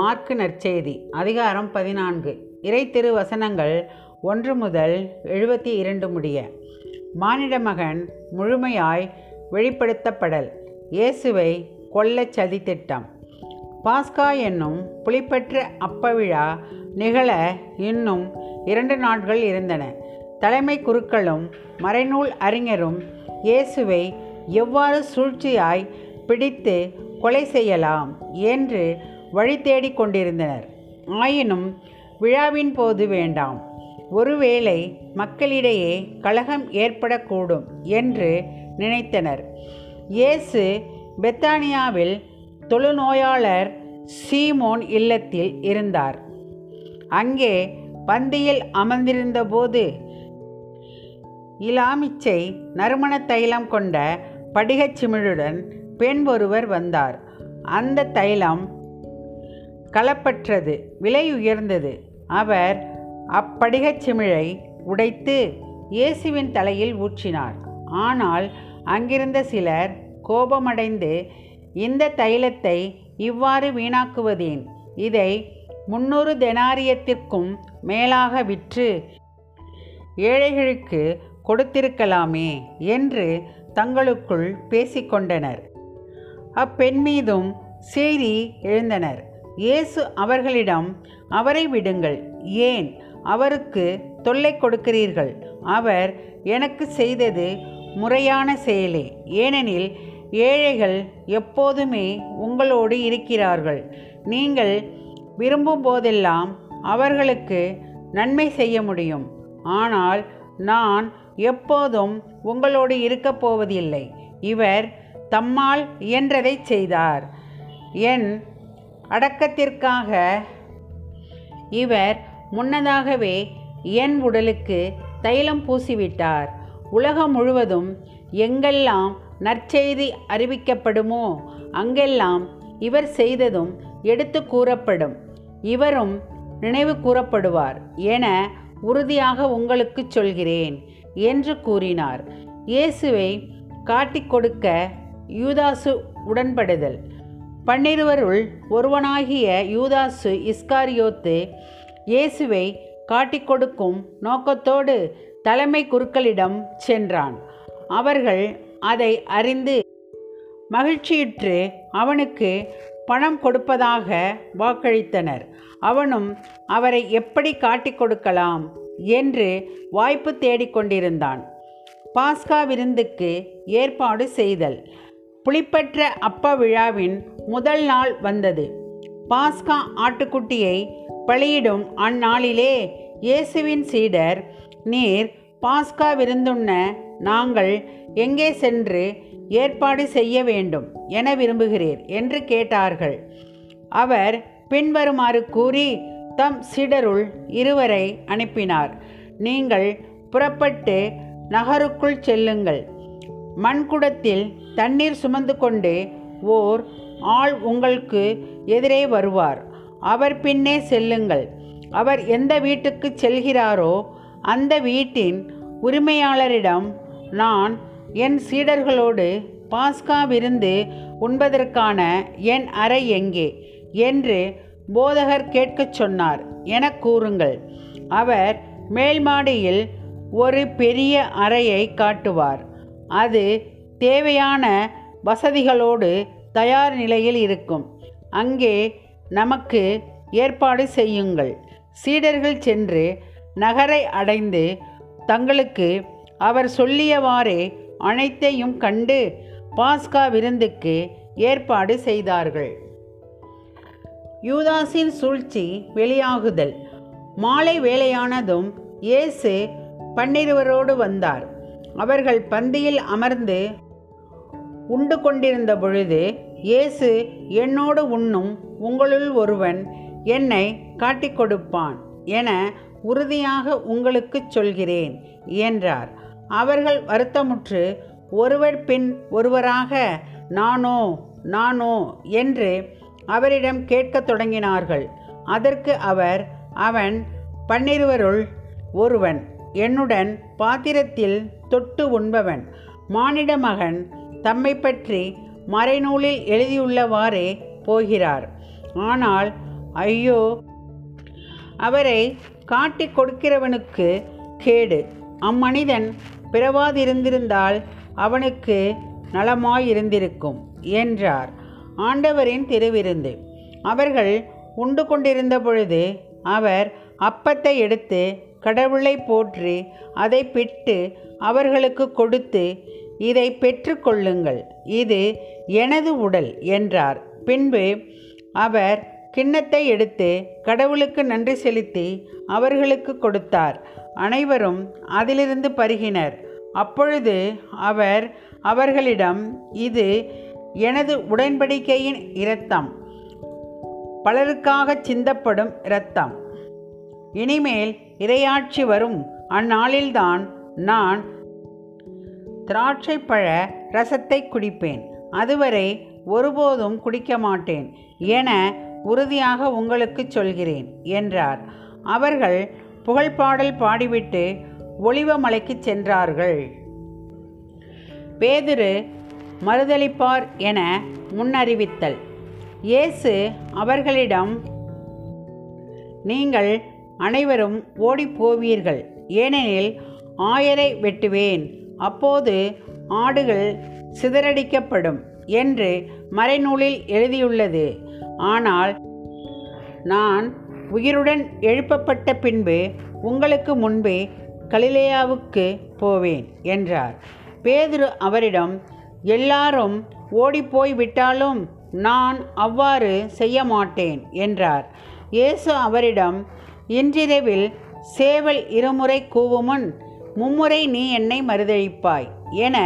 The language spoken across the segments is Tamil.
மார்க்கு நற்செய்தி அதிகாரம் பதினான்கு. இறை திரு வசனங்கள் ஒன்று முதல் எழுபத்தி இரண்டு முடிய. மானிட மகன் முழுமையாய் வெளிப்படுத்தப்படல். இயேசுவை கொல்லச் சதித்திட்டம் பாஸ்கா என்னும் புளிப்பற்ற அப்பவிழா நிகழ இன்னும் இரண்டு நாட்கள் இருந்தன. தலைமை குருக்களும் மறைநூல் அறிஞரும் இயேசுவை எவ்வாறு சூழ்ச்சியாய் பிடித்து கொலை செய்யலாம் என்று வழி தேடிக் கொண்டிருந்தனர். ஆயினும் விழாவின் போது வேண்டாம். ஒருவேளை மக்களிடையே கலகம் ஏற்படக்கூடும் என்று நினைத்தனர். இயேசு பெத்தானியாவில் தொழுநோயாளர் சீமோன் இல்லத்தில் இருந்தார். அங்கே பந்தியில் அமர்ந்திருந்தபோது இலாமிச்சை நறுமண தைலம் கொண்ட படிகச் சிமிழுடன் பெண் ஒருவர் வந்தார். அந்த தைலம் களப்பற்றது விலை உயர்ந்தது. அவர் அப்படிகச் சிமிழை உடைத்து இயேசுவின் தலையில் ஊற்றினார். ஆனால் அங்கிருந்த சிலர் கோபமடைந்து இந்த தைலத்தை இவ்வாறு வீணாக்குவதேன்? இதை முன்னூறு தெனாரியத்திற்கும் மேலாக விற்று ஏழைகளுக்கு கொடுத்திருக்கலாமே என்று தங்களுக்குள் பேசிக்கொண்டனர். அப்பெண் மீதும் செய்தி எழுந்தனர். இயேசு அவர்களிடம் அவரை விடுங்கள். ஏன்? அவருக்கு தொல்லை கொடுக்கிறீர்கள். அவர் எனக்கு செய்தது முறையான செயலே. ஏனெனில் ஏழைகள் எப்போதுமே உங்களோடு இருக்கிறார்கள். நீங்கள் விரும்பும் போதெல்லாம் அவர்களுக்கு நன்மை செய்ய முடியும். ஆனால் நான் எப்போதும் உங்களோடு இருக்கப் போவதில்லை. இவர் தம்மால் இயன்றதை செய்தார். என் அடக்கத்திற்காக. இவர் முன்னதாகவே என் உடலுக்கு தைலம் பூசிவிட்டார். உலகம் முழுவதும் எங்கெல்லாம் நற்செய்தி அறிவிக்கப்படுமோ அங்கெல்லாம் இவர் செய்ததும் எடுத்து கூறப்படும். இவரும் நினைவு கூறப்படுவார் என உறுதியாக உங்களுக்கு சொல்கிறேன் என்று கூறினார். இயேசுவை காட்டிக் கொடுக்க யூதாசு உடன்படுதல். பன்னிருவருள் ஒருவனாகிய யூதாசு இஸ்காரியோத்து இயேசுவை காட்டிக் கொடுக்கும் நோக்கத்தோடு தலைமை குருக்களிடம் சென்றான். அவர்கள் அதை அறிந்து மகிழ்ச்சியுற்று அவனுக்கு பணம் கொடுப்பதாக வாக்களித்தனர். அவனும் அவரை எப்படி காட்டிக் கொடுக்கலாம் என்று வாய்ப்பு தேடிக்கொண்டிருந்தான். பாஸ்கா விருந்துக்கு ஏற்பாடு செய்தல். புளிப்பற்ற அப்ப விழாவின் முதல் நாள் வந்தது. பாஸ்கா ஆட்டுக்குட்டியை பலியிடும் அந்நாளிலே இயேசுவின் சீடர் நீர் பாஸ்கா விருந்துண்ண நாங்கள் எங்கே சென்று ஏற்பாடு செய்ய வேண்டும் என விரும்புகிறீர் என்று கேட்டார்கள். அவர் பின்வருமாறு கூறி தம் சீடருள் இருவரை அனுப்பினார். நீங்கள் புறப்பட்டு நகருக்குள் செல்லுங்கள். மண்குடத்தில் தண்ணீர் சுமந்து கொண்டு ஓர் ஆள் உங்களுக்கு எதிரே வருவார். அவர் பின்னே செல்லுங்கள். அவர் எந்த வீட்டுக்கு செல்கிறாரோ அந்த வீட்டின் உரிமையாளரிடம் நான் என் சீடர்களோடு பாஸ்கா விருந்து உண்பதற்கான என் அறை எங்கே? என்று போதகர் கேட்கச் சொன்னார். என கூறுங்கள். அவர் மேல் மாடியில் ஒரு பெரிய அறையை காட்டுவார். அது தேவையான வசதிகளோடு தயார் நிலையில் இருக்கும். அங்கே நமக்கு ஏற்பாடு செய்யுங்கள். சீடர்கள் சென்று நகரை அடைந்து தங்களுக்கு அவர் சொல்லியவாறே அனைத்தையும் கண்டு பாஸ்கா விருந்துக்கு ஏற்பாடு செய்தார்கள். யூதாஸின் சூழ்ச்சி வெளியாகுதல். மாலை வேலையானதும் இயேசு பன்னிருவரோடு வந்தார். அவர்கள் பந்தியில் அமர்ந்து உண்டு கொண்டிருந்த பொழுது இயேசு என்னோடு உண்ணும் உங்களுள் ஒருவன் என்னை காட்டிக் கொடுப்பான் என உறுதியாக உங்களுக்குச் சொல்கிறேன் என்றார். அவர்கள் வருத்தமுற்று ஒருவர் பின் ஒருவராக நானோ நானோ என்று அவரிடம் கேட்கத் தொடங்கினார்கள். அதற்கு அவர் அவன் பன்னிருவருள் ஒருவன் என்னுடன் பாத்திரத்தில் தொட்டு உண்பவன். மானிட மகன் தம்மை பற்றி மறைநூலில் எழுதியுள்ளவாறே போகிறார். ஆனால் ஐயோ அவரை காட்டிக் கொடுக்கிறவனுக்கு கேடு. அம்மனிதன் பிறவாதிருந்திருந்தால் அவனுக்கு நலமாயிருந்திருக்கும் என்றார். ஆண்டவரின் திருவிருந்து. அவர்கள் உண்டு கொண்டிருந்த பொழுது அவர் அப்பத்தை எடுத்து கடவுளை போற்று அதை பிட்டு அவர்களுக்கு கொடுத்து இதை பெற்றுக்கொள்ளுங்கள். இது எனது உடல் என்றார். பின்பு அவர் கிண்ணத்தை எடுத்து கடவுளுக்கு நன்றி செலுத்தி அவர்களுக்கு கொடுத்தார். அனைவரும் அதிலிருந்து பருகினர். அப்பொழுது அவர் அவர்களிடம் இது எனது உடன்படிக்கையின் இரத்தம். பலருக்காக சிந்தப்படும் இரத்தம். இனிமேல் இரையாட்சி வரும் அந்நாளில்தான் நான் திராட்சைப்பழ ரசத்தை குடிப்பேன். அதுவரை ஒருபோதும் குடிக்க மாட்டேன் என உறுதியாக உங்களுக்கு சொல்கிறேன் என்றார். அவர்கள் புகழ்பாடல் பாடிவிட்டு ஒளிவமலைக்கு சென்றார்கள். பேதுரு மறுதளிப்பார் என முன்னறிவித்தல். இயேசு அவர்களிடம் நீங்கள் அனைவரும் ஓடிப் போவீர்கள் ஏனெனில் ஆயரை வெட்டுவேன். அப்போது ஆடுகள் சிதறடிக்கப்படும் என்று மறைநூலில் எழுதியுள்ளது. ஆனால் நான் உயிருடன் எழுப்பப்பட்ட பின்பு உங்களுக்கு முன்பே கலிலேயாவுக்கு போவேன் என்றார். பேதுரு அவரிடம் எல்லாரும் ஓடிப்போய் விட்டாலும் நான் அவ்வாறு செய்ய மாட்டேன் என்றார். இயேசு அவரிடம் இன்றிரவில் சேவல் இருமுறை கூவுமுன் மும்முறை நீ என்னை மறுதளிப்பாய் என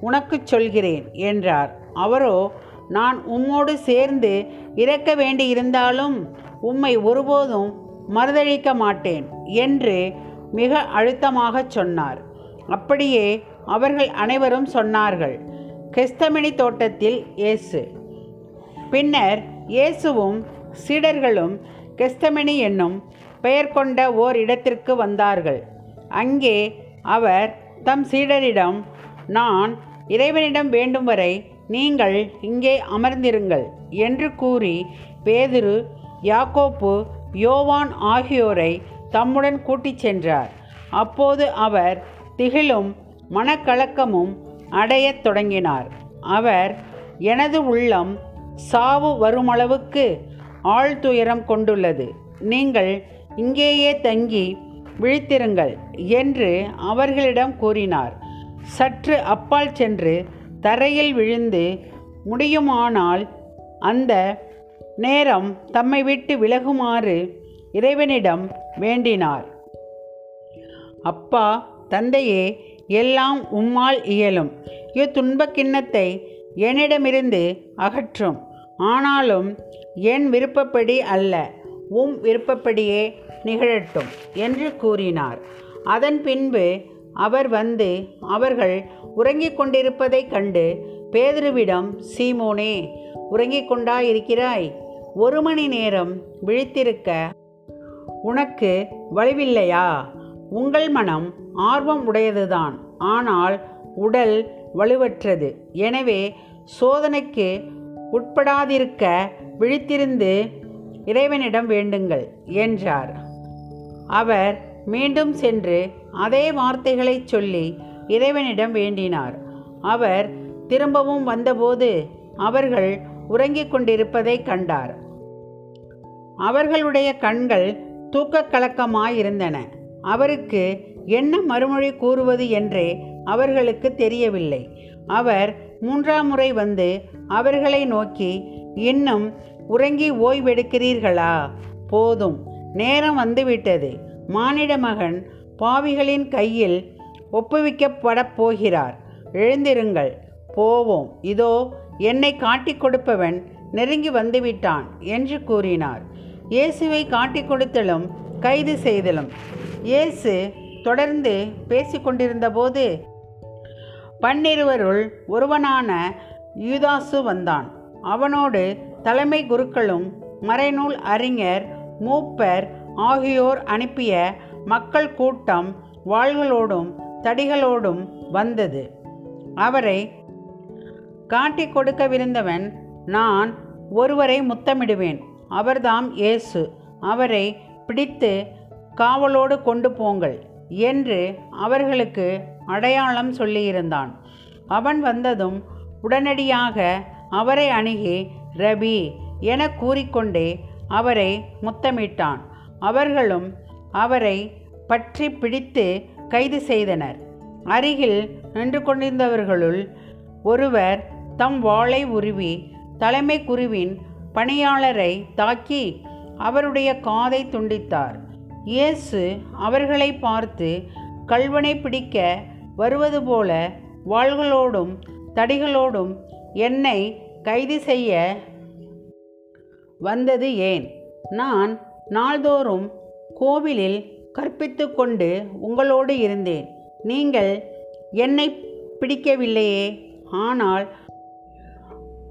உனக்குச் சொல்கிறேன் என்றார். அவரோ நான் உம்மோடு சேர்ந்து இறக்க வேண்டியிருந்தாலும் உம்மை ஒருபோதும் மறுதளிக்க மாட்டேன் என்று மிக அழுத்தமாகச் சொன்னார். அப்படியே அவர்கள் அனைவரும் சொன்னார்கள் கெஸ்தமினி தோட்டத்தில் இயேசு. பின்னர் இயேசுவும் சீடர்களும் கெஸ்தமினி என்னும் பெயர் கொண்ட ஓர் இடத்திற்கு வந்தார்கள். அங்கே அவர் தம் சீடரிடம் நான் இறைவனிடம் வேண்டும் வரை நீங்கள் இங்கே அமர்ந்திருங்கள் என்று கூறி பேதுரு யாக்கோப்பு யோவான் ஆகியோரை தம்முடன் கூட்டிச் சென்றார். அப்போது அவர் திகிலும் மனக்கலக்கமும் அடையத் தொடங்கினார். அவர் எனது உள்ளம் சாவு வருமளவுக்கு ஆழ்துயரம் கொண்டுள்ளது. நீங்கள் இங்கேயே தங்கி விழித்திருங்கள் என்று அவர்களிடம் கூறினார். சற்று அப்பால் சென்று தரையில் விழுந்து முடியுமானால் அந்த நேரம் தம்மை விட்டு விலகுமாறு இறைவனிடம் வேண்டினார். அப்பா தந்தையே எல்லாம் உம்மால் இயலும். இத்துன்பக் கிண்ணத்தை என்னிடமிருந்து அகற்றும். ஆனாலும் என் விருப்பப்படி அல்ல உம் விருப்பப்படியே நிகழட்டும் என்று கூறினார். அதன் பின்பு அவர் வந்து அவர்கள் உறங்கிக் கொண்டிருப்பதைக் கண்டு பேதுருவிடம் சீமோனே உறங்கிக் கொண்டாயிருக்கிறாய். ஒரு மணி நேரம் விழித்திருக்க உனக்கு வலுவில்லையா? உங்கள் மனம் ஆர்வம் உடையதுதான். ஆனால் உடல் வலுவற்றது. எனவே சோதனைக்கு உட்படாதிருக்க விழித்திருந்து இறைவனிடம் வேண்டுங்கள் என்றார். அவர் மீண்டும் சென்று அதே வார்த்தைகளைச் சொல்லி இறைவனிடம் வேண்டினார். அவர் திரும்பவும் வந்தபோது அவர்கள் உறங்கிக் கொண்டிருப்பதைக் கண்டார். அவர்களுடைய கண்கள் தூக்கக் கலக்கமாயிருந்தன. அவருக்கு என்ன மறுமொழி கூறுவது என்றே அவர்களுக்கு தெரியவில்லை. அவர் மூன்றாம் முறை வந்து அவர்களை நோக்கி இன்னும் உறங்கி ஓய்வெடுக்கிறீர்களா? போதும். நேரம் வந்துவிட்டது. மானிட மகன் பாவிகளின் கையில் ஒப்புவிக்கப்படப் போகிறார். எழுந்திருங்கள். போவோம். இதோ என்னை காட்டிக் கொடுப்பவன் நெருங்கி வந்துவிட்டான் என்று கூறினார். இயேசுவை காட்டிக் கொடுத்தலும் கைது செய்தலும். இயேசு தொடர்ந்து பேசிக்கொண்டிருந்தபோது பன்னிருவருள் ஒருவனான யூதாசு வந்தான். அவனோடு தலைமை குருக்களும் மறைநூல் அறிஞர் மூப்பர் ஆகியோர் அனுப்பிய மக்கள் கூட்டம் வாள்களோடும் தடிகளோடும் வந்தது. அவரை காட்டிக் கொடுக்கவிருந்தவன் நான் ஒருவரை முத்தமிடுவேன். அவர்தாம் இயேசு. அவரை பிடித்து காவலோடு கொண்டு போங்கள் என்று அவர்களுக்கு அடையாளம் சொல்லியிருந்தான். அவன் வந்ததும் உடனடியாக அவரை அணுகி ரபி என கூறிக்கொண்டே அவரை முத்தமிட்டான். அவர்களும் அவரை பற்றி பிடித்து கைது செய்தனர். அருகில் நின்று கொண்டிருந்தவர்களுள் ஒருவர் தம் வாளை உருவி தலைமை குருவின் பணியாளரை தாக்கி அவருடைய காதை துண்டித்தார். இயேசு அவர்களை பார்த்து கல்வனை பிடிக்க வருவது போல வாள்களோடும் தடிகளோடும் என்னை கைது செய்ய வந்தது ஏன்? நான் நாள்தோறும் கோவிலில் கற்பித்து கொண்டு உங்களோடு இருந்தேன். நீங்கள் என்னை பிடிக்கவில்லையே. ஆனால்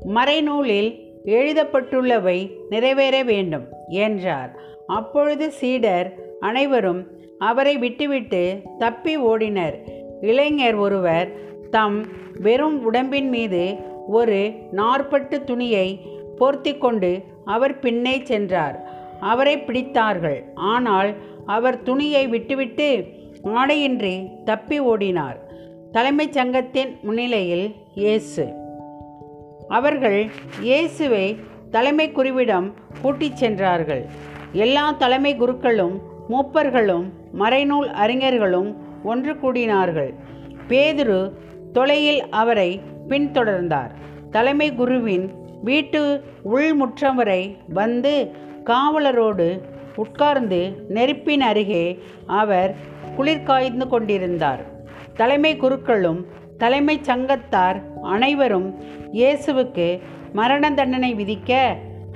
மறைநூலில் எழுதப்பட்டுள்ளவை நிறைவேற வேண்டும் என்றார். அப்பொழுது சீடர் அனைவரும் அவரை விட்டுவிட்டு தப்பி ஓடினர். இளைஞர் ஒருவர் தம் வெறும் உடம்பின் மீது ஒரு நாற்பட்டு துணியை போர்த்தி கொண்டு அவர் பின்னே சென்றார். அவரை பிடித்தார்கள். ஆனால் அவர் துணியை விட்டுவிட்டு ஆடையின்றி தப்பி ஓடினார். தலைமைச் சங்கத்தின் முன்னிலையில் இயேசு. அவர்கள் இயேசுவை தலைமை குருவிடம் கூட்டிச் சென்றார்கள். எல்லா தலைமை குருக்களும் மூப்பர்களும் மறைநூல் அறிஞர்களும் ஒன்று கூடினார்கள். பேதுரு தொலையில் அவரை பின்தொடர்ந்தார். தலைமை குருவின் வீட்டு உள்முற்றம் வரை வந்து காவலரோடு உட்கார்ந்து நெருப்பின் அருகே அவர் குளிர்காய்ந்து கொண்டிருந்தார். தலைமை குருக்களும் தலைமைச் சங்கத்தார் அனைவரும் இயேசுவுக்கு மரண தண்டனை விதிக்க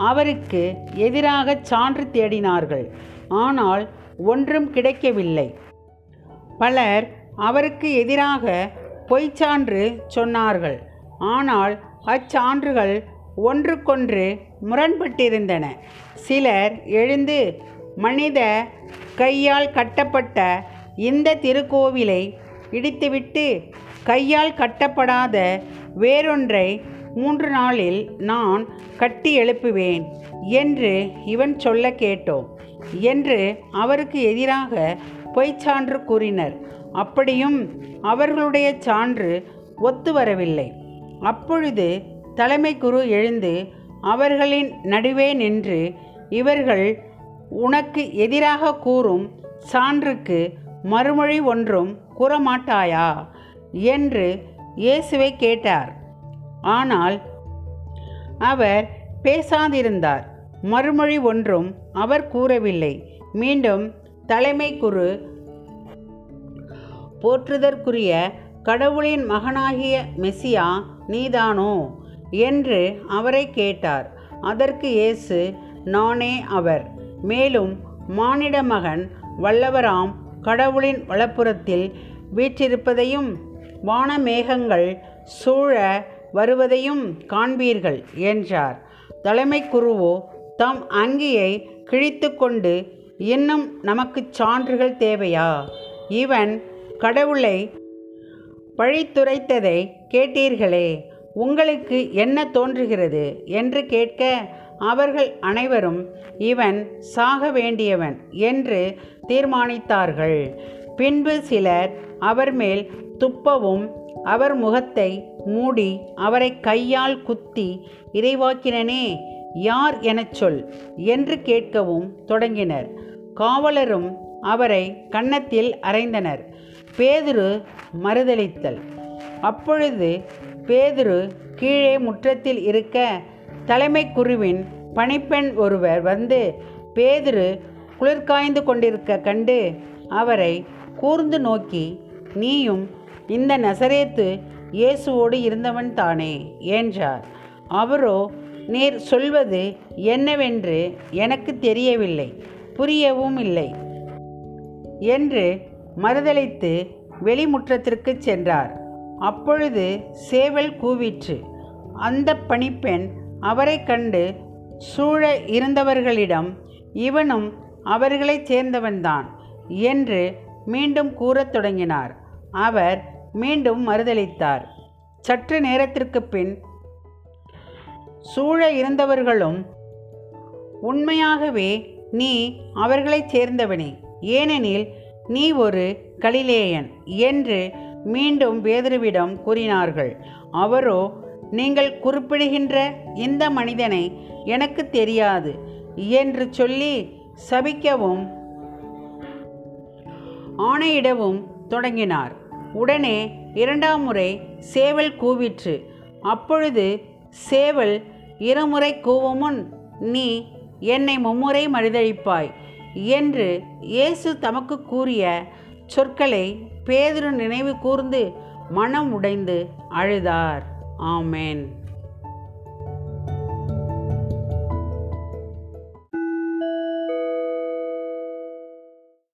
அவருக்கு எதிராக சான்று தேடினார்கள். ஆனால் ஒன்றும் கிடைக்கவில்லை. பலர் அவருக்கு எதிராக பொய்ச்சான்று சொன்னார்கள். ஆனால் அச்சான்றுகள் ஒன்றுக்கொன்று முரண்பட்டிருந்தன. சிலர் எழுந்து மனித கையால் கட்டப்பட்ட இந்த திருக்கோவிலை இடித்துவிட்டு கையால் கட்டப்படாத வேறொன்றை மூன்று நாளில் நான் கட்டி எழுப்புவேன் என்று இவன் சொல்ல கேட்டோம் என்று அவருக்கு எதிராக பொய்ச்சான்று கூறினர். அப்படியும் அவர்களுடைய சான்று ஒத்து வரவில்லை. அப்பொழுது தலைமை குரு எழுந்து அவர்களின் நடுவே நின்று இவர்கள் உனக்கு எதிராக கூறும் சான்றுக்கு மறுமொழி ஒன்றும் கூறமாட்டாயா? என்று இயேசுவை கேட்டார். ஆனால் அவர் பேசாதிருந்தார். மறுமொழி ஒன்றும் அவர் கூறவில்லை. மீண்டும் தலைமை குரு போற்றுதற்குரிய கடவுளின் மகனாகிய மெசியா நீதானோ? என்று அவரை கேட்டார். அதற்கு இயேசு நானே அவர். மேலும் மானிட மகன் வல்லவராம் கடவுளின் வலப்புறத்தில் வீற்றிருப்பதையும் வானமேகங்கள் சூழ வருவதையும் காண்பீர்கள் என்றார். தலைமை குருவோ தம் அங்கியை கிழித்து கொண்டு இன்னும் நமக்கு சான்றுகள் தேவையா? இவன் கடவுளை பழித்துரைத்ததை கேட்டீர்களே. உங்களுக்கு என்ன தோன்றுகிறது என்று கேட்க அவர்கள் அனைவரும் இவன் சாக வேண்டியவன் என்று தீர்மானித்தார்கள். பின்பு சிலர் அவர் மேல் துப்பவும் அவர் முகத்தை மூடி அவரை கையால் குத்தி இறைவாக்கினனே யார் எனச் சொல் என்று கேட்கவும் தொடங்கினர். காவலரும் அவரை கன்னத்தில் அறைந்தனர். பேதுரு மறுதளித்தல் அப்பொழுது பேதுரு கீழே முற்றத்தில் இருக்க தலைமை குருவின் பணிப்பெண் ஒருவர் வந்து பேதுரு குளிர்காய்ந்து கொண்டிருக்க கண்டு அவரை கூர்ந்து நோக்கி நீயும் இந்த நசரேத்து இயேசுவோடு இருந்தவன் தானே? என்றார். அவரோ நீர் சொல்வது என்னவென்று எனக்கு தெரியவில்லை புரியவும் இல்லை என்று மறுதளித்து வெளிமுற்றத்திற்கு சென்றார். அப்பொழுது சேவல் கூவிற்று அந்த பணிப்பெண் அவரை கண்டு சூழ இருந்தவர்களிடம் இவனும் அவர்களைச் சேர்ந்தவன்தான் என்று மீண்டும் கூறத் தொடங்கினார். அவர் மீண்டும் மறுதளித்தார் சற்று நேரத்திற்கு பின் சூழ இருந்தவர்களும் உண்மையாகவே நீ அவர்களைச் சேர்ந்தவனே. ஏனெனில் நீ ஒரு கலிலேயன் என்று மீண்டும் பேதுருவிடம் கூறினார்கள் அவரோ நீங்கள் குறிப்பிடுகின்ற இந்த மனிதனை எனக்கு தெரியாது என்று சொல்லி சபிக்கவும் ஆணையிடவும் தொடங்கினார். உடனே இரண்டாம் முறை சேவல் கூவிற்று அப்பொழுது சேவல் இருமுறை கூவுமுன் நீ என்னை மும்முறை மறுதளிப்பாய் என்று இயேசு தமக்கு கூறிய சொற்களை பேதுரு நினைவு கூர்ந்து மனம் உடைந்து அழுதார். ஆமேன்.